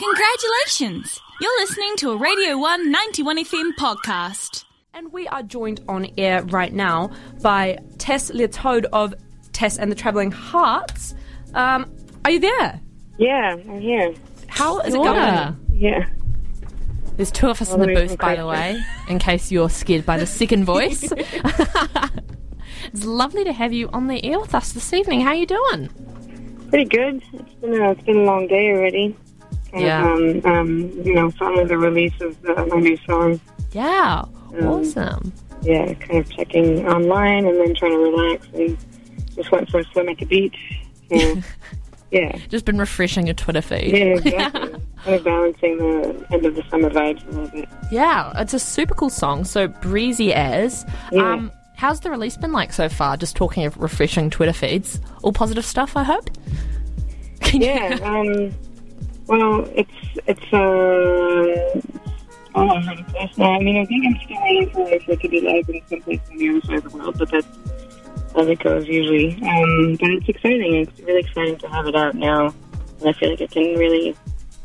Congratulations! You're listening to a Radio 1 91 FM podcast. And we are joined on air right now by Tess Leotoad of Tess and the Travelling Hearts. Um, are you there? Yeah, I'm here. How is it Order. going? Yeah. There's two of us in the booth, by the way, in case you're scared by the second voice. it's lovely to have you on the air with us this evening. How are you doing? Pretty good. It's been a, it's been a long day already. Yeah. Of, um, um, you know, following the release of the, my new song. Yeah, awesome. Yeah, kind of checking online and then trying to relax and just went for a swim at the beach. So, yeah. Just been refreshing your Twitter feed. Yeah, exactly. kind of balancing the end of the summer vibes a little bit. Yeah, it's a super cool song. So breezy as. Yeah. Um, how's the release been like so far? Just talking of refreshing Twitter feeds. All positive stuff, I hope. Yeah. Um, well, it's it's uh, all over the place now. I mean, I think I'm still waiting for, for it to be live in some place on the other side of the world, but that's as it goes usually. Um, but it's exciting. It's really exciting to have it out now, and I feel like I can really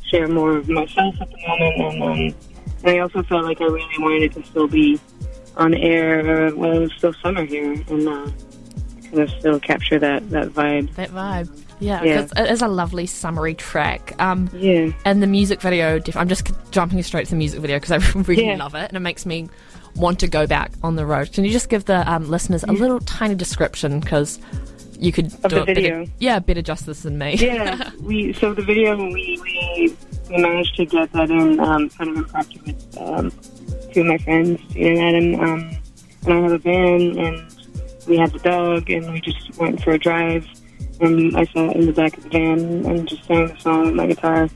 share more of myself at the moment. And, um, and I also felt like I really wanted to still be on air when it was still summer here, and uh, kind of still capture that that vibe. That vibe. Yeah, Yeah. it is a lovely summery track. Um, Yeah. and the music video, def- I'm just jumping straight to the music video because I really Yeah. love it and it makes me want to go back on the road. Can you just give the um, listeners a little tiny description because you could Of do the it better, video? yeah, better justice than me. yeah, we so the video we we, we managed to get that in um, kind of impromptu with um, two of my friends, Gina and Adam, um, and I have a van, and we had the dog, and we just went for a drive, and I sat in the back of the van and just sang the song with my guitar,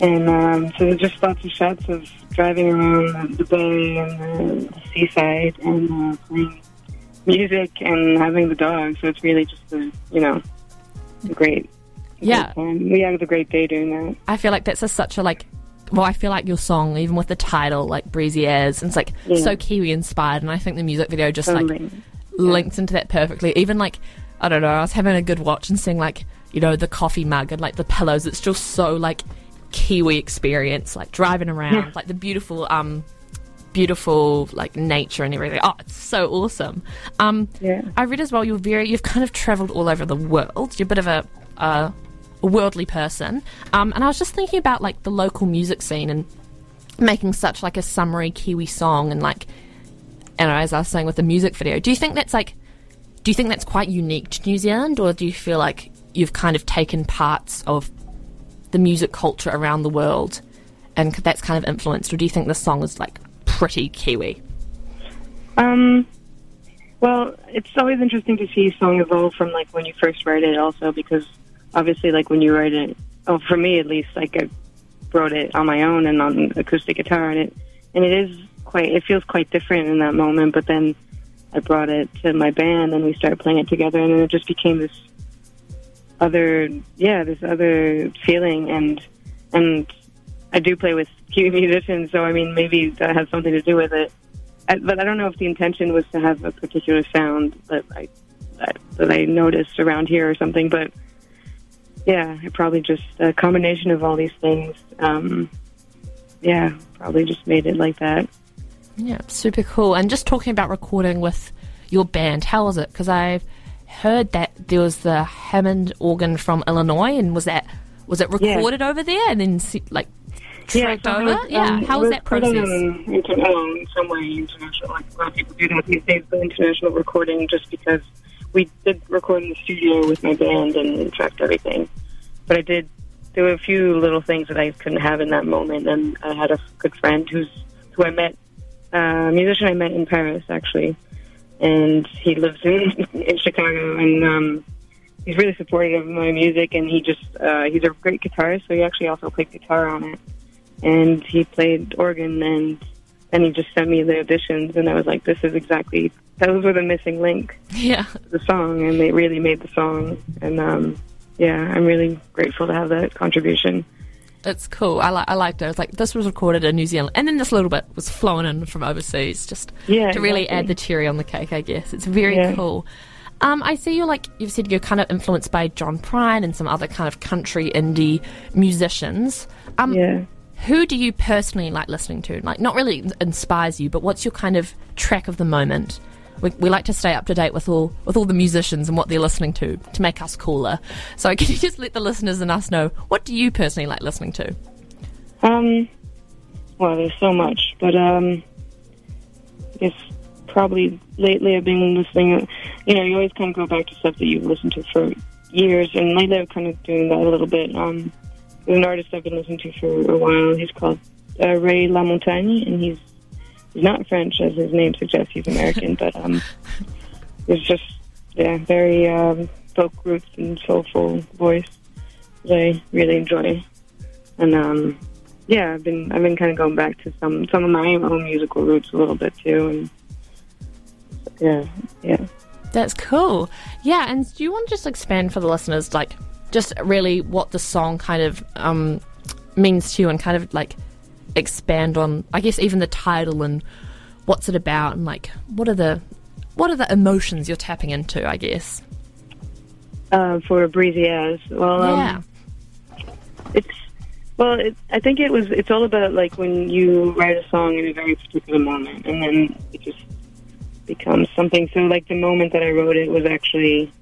and um, so there's just lots of shots of driving around the bay and the seaside and uh, playing music and having the dog. So it's really just a you know a great Yeah. um, we had a great day doing that. I feel like that's a, such a like. Well, I feel like your song, even with the title, like breezy As, and it's like Yeah. so Kiwi inspired, and I think the music video just Totally. like links into that perfectly. Even like I don't know, I was having a good watch and seeing like you know the coffee mug and like the pillows. It's just so like Kiwi experience, like driving around, Yeah. like the beautiful um beautiful like nature and everything. Oh, it's so awesome. Um, Yeah. I read as well. You're very you've kind of travelled all over the world. You're a bit of a uh, a worldly person. Um, and I was just thinking about like the local music scene and making such like a summery Kiwi song and like and as I was saying with the music video, do you think that's like do you think that's quite unique to New Zealand or do you feel like you've kind of taken parts of the music culture around the world and that's kind of influenced or do you think the song is like pretty Kiwi? Um, well, it's always interesting to see a song evolve from like when you first write it, also because obviously, like when you write it, oh, for me at least, like I wrote it on my own and on acoustic guitar, and it and it is quite, it feels quite different in that moment. But then I brought it to my band, and we started playing it together, and then it just became this other, yeah, this other feeling, and and I do play with Kiwi musicians, so I mean, maybe that has something to do with it. I, but I don't know if the intention was to have a particular sound that I that, that I noticed around here or something. But yeah, it probably just a combination of all these things. Um, yeah, probably just made it like that. Yeah, super cool. And just talking about recording with your band, how was it? Because I've heard that there was the Hammond organ from Illinois, and was that was it Yeah. recorded over there and then like tracked so over? was, yeah, um, how it was that process? on, inter- in some way international. Like a lot of people do that these days, but international recording just because we did record in the studio with my band and tracked everything. But I did. There were a few little things that I couldn't have in that moment, and I had a good friend who's who I met, a musician I met in Paris actually, and he lives in in Chicago, and um, he's really supportive of my music, and he just uh, he's a great guitarist, so he actually also played guitar on it. And he played organ. And then he just sent me the auditions. And I was like, this is exactly those were the missing link. Yeah, the song. And they really made the song. And um yeah, I'm really grateful to have that contribution. It's cool. I like I liked it. It's like this was recorded in New Zealand, and then this little bit was flown in from overseas, just Yeah, to really exactly. add the cherry on the cake. I guess it's very Yeah. cool. Um, I see you're like you've said you're kind of influenced by John Prine and some other kind of country indie musicians. Um, Yeah. Who do you personally like listening to? Like, not really inspires you, but what's your kind of track of the moment? We, we like to stay up to date with all with all the musicians and what they're listening to to make us cooler. So, can you just let the listeners and us know what do you personally like listening to? Um, well, there's so much, but um, I guess probably lately I've been listening. You know, you always kind of go back to stuff that you've listened to for years, and lately I'm kind of doing that a little bit. Um, there's an artist I've been listening to for a while. He's called uh, Ray LaMontagne, and he's not French as his name suggests. He's American, but um, he's just yeah, very um, folk roots and soulful voice that I really enjoy. And um, yeah, I've been I've been kind of going back to some some of my own musical roots a little bit too, and yeah, yeah. That's cool. Yeah, and do you want to just expand for the listeners, like, just really what the song kind of um, means to you and kind of like expand on, I guess, even the title and what's it about and like what are the what are the emotions you're tapping into, I guess. Uh, for breezy as well. Um, yeah. it's well, it, I think it was. It's all about like when you write a song in a very particular moment, and then it just becomes something. So, like the moment that I wrote it was actually,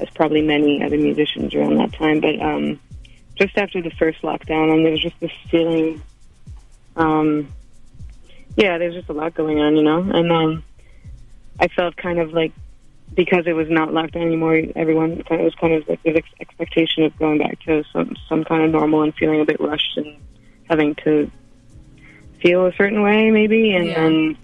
as probably many other musicians around that time, but um, just after the first lockdown, and there was just this feeling. Um, yeah, there's just a lot going on, you know, and um, I felt kind of like because it was not locked down anymore, everyone kind of was kind of like this ex- expectation of going back to some some kind of normal and feeling a bit rushed and having to feel a certain way, maybe, and Yeah. then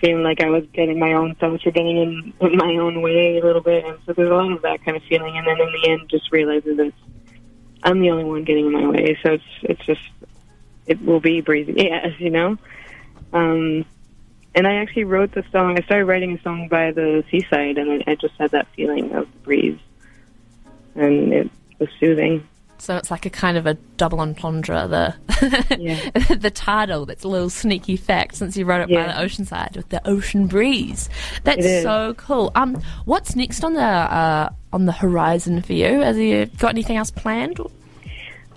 feeling like I was getting my own thoughts were getting in, in my own way a little bit, and so there's a lot of that kind of feeling, and then in the end, just realizing that I'm the only one getting in my way, so it's it's just it will be breezy, yes, you know. Um, and I actually wrote the song. I started writing a song by the seaside, and I, I just had that feeling of the breeze, and it was soothing. So it's like a kind of a double entendre, the Yeah. the title. That's a little sneaky fact since you wrote it by the ocean side with the ocean breeze. That's so cool. Um, what's next on the uh, on the horizon for you? Have you got anything else planned?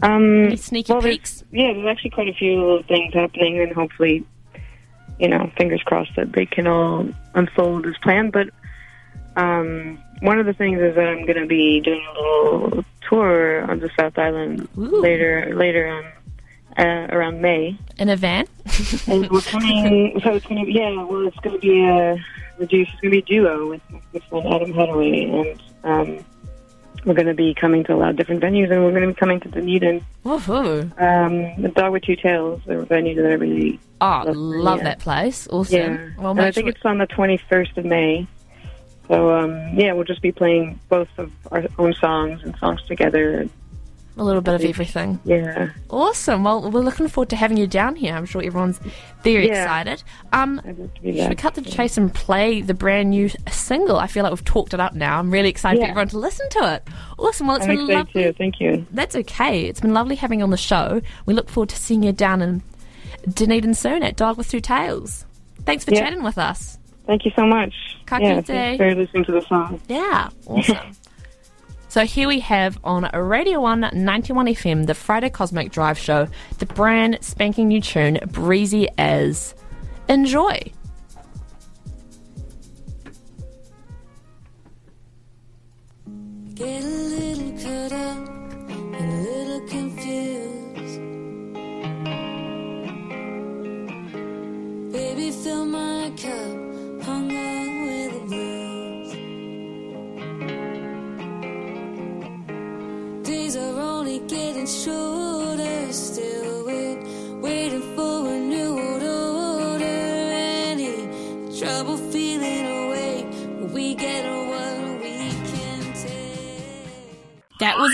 Um, Any sneaky well, peeks? Yeah, there's actually quite a few little things happening, and hopefully, you know, fingers crossed that they can all unfold as planned. But um, one of the things is that I'm going to be doing a little tour on the South Island Ooh. later, later on, uh, around May. In a van? And we're coming, so it's going to be, yeah, well, it's going to be a reduced, it's going to be a duo with my good friend Adam Hadaway, and um, we're going to be coming to a lot of different venues, and we're going to be coming to Dunedin, Woohoo! um, the Dog with Two Tails, a venue that I really, Oh, love yeah. that place. Awesome. yeah. Well, and I think sure- it's on the 21st of May. So, um, yeah, we'll just be playing both of our own songs and songs together. A little bit of everything. Yeah, Awesome. Well, we're looking forward to having you down here. I'm sure everyone's very Yeah. excited. Um, I'd love to be Should we cut to the chase and play the brand new single? I feel like we've talked it up now. I'm really excited for everyone to listen to it. Awesome. Well, it's I'm been lovely. too. Thank you. That's okay. It's been lovely having you on the show. We look forward to seeing you down in Dunedin soon at Dog with Two Tails. Thanks for Yeah. chatting with us. Thank you so much. Ka yeah, thanks for listening to the song. Yeah, awesome. so here we have on Radio 1 91 FM, the Friday Cosmic Drive Show, the brand spanking new tune, Breezy As. Enjoy.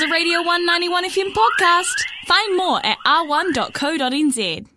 A Radio 191 FM podcast. Find more at r1.co.nz.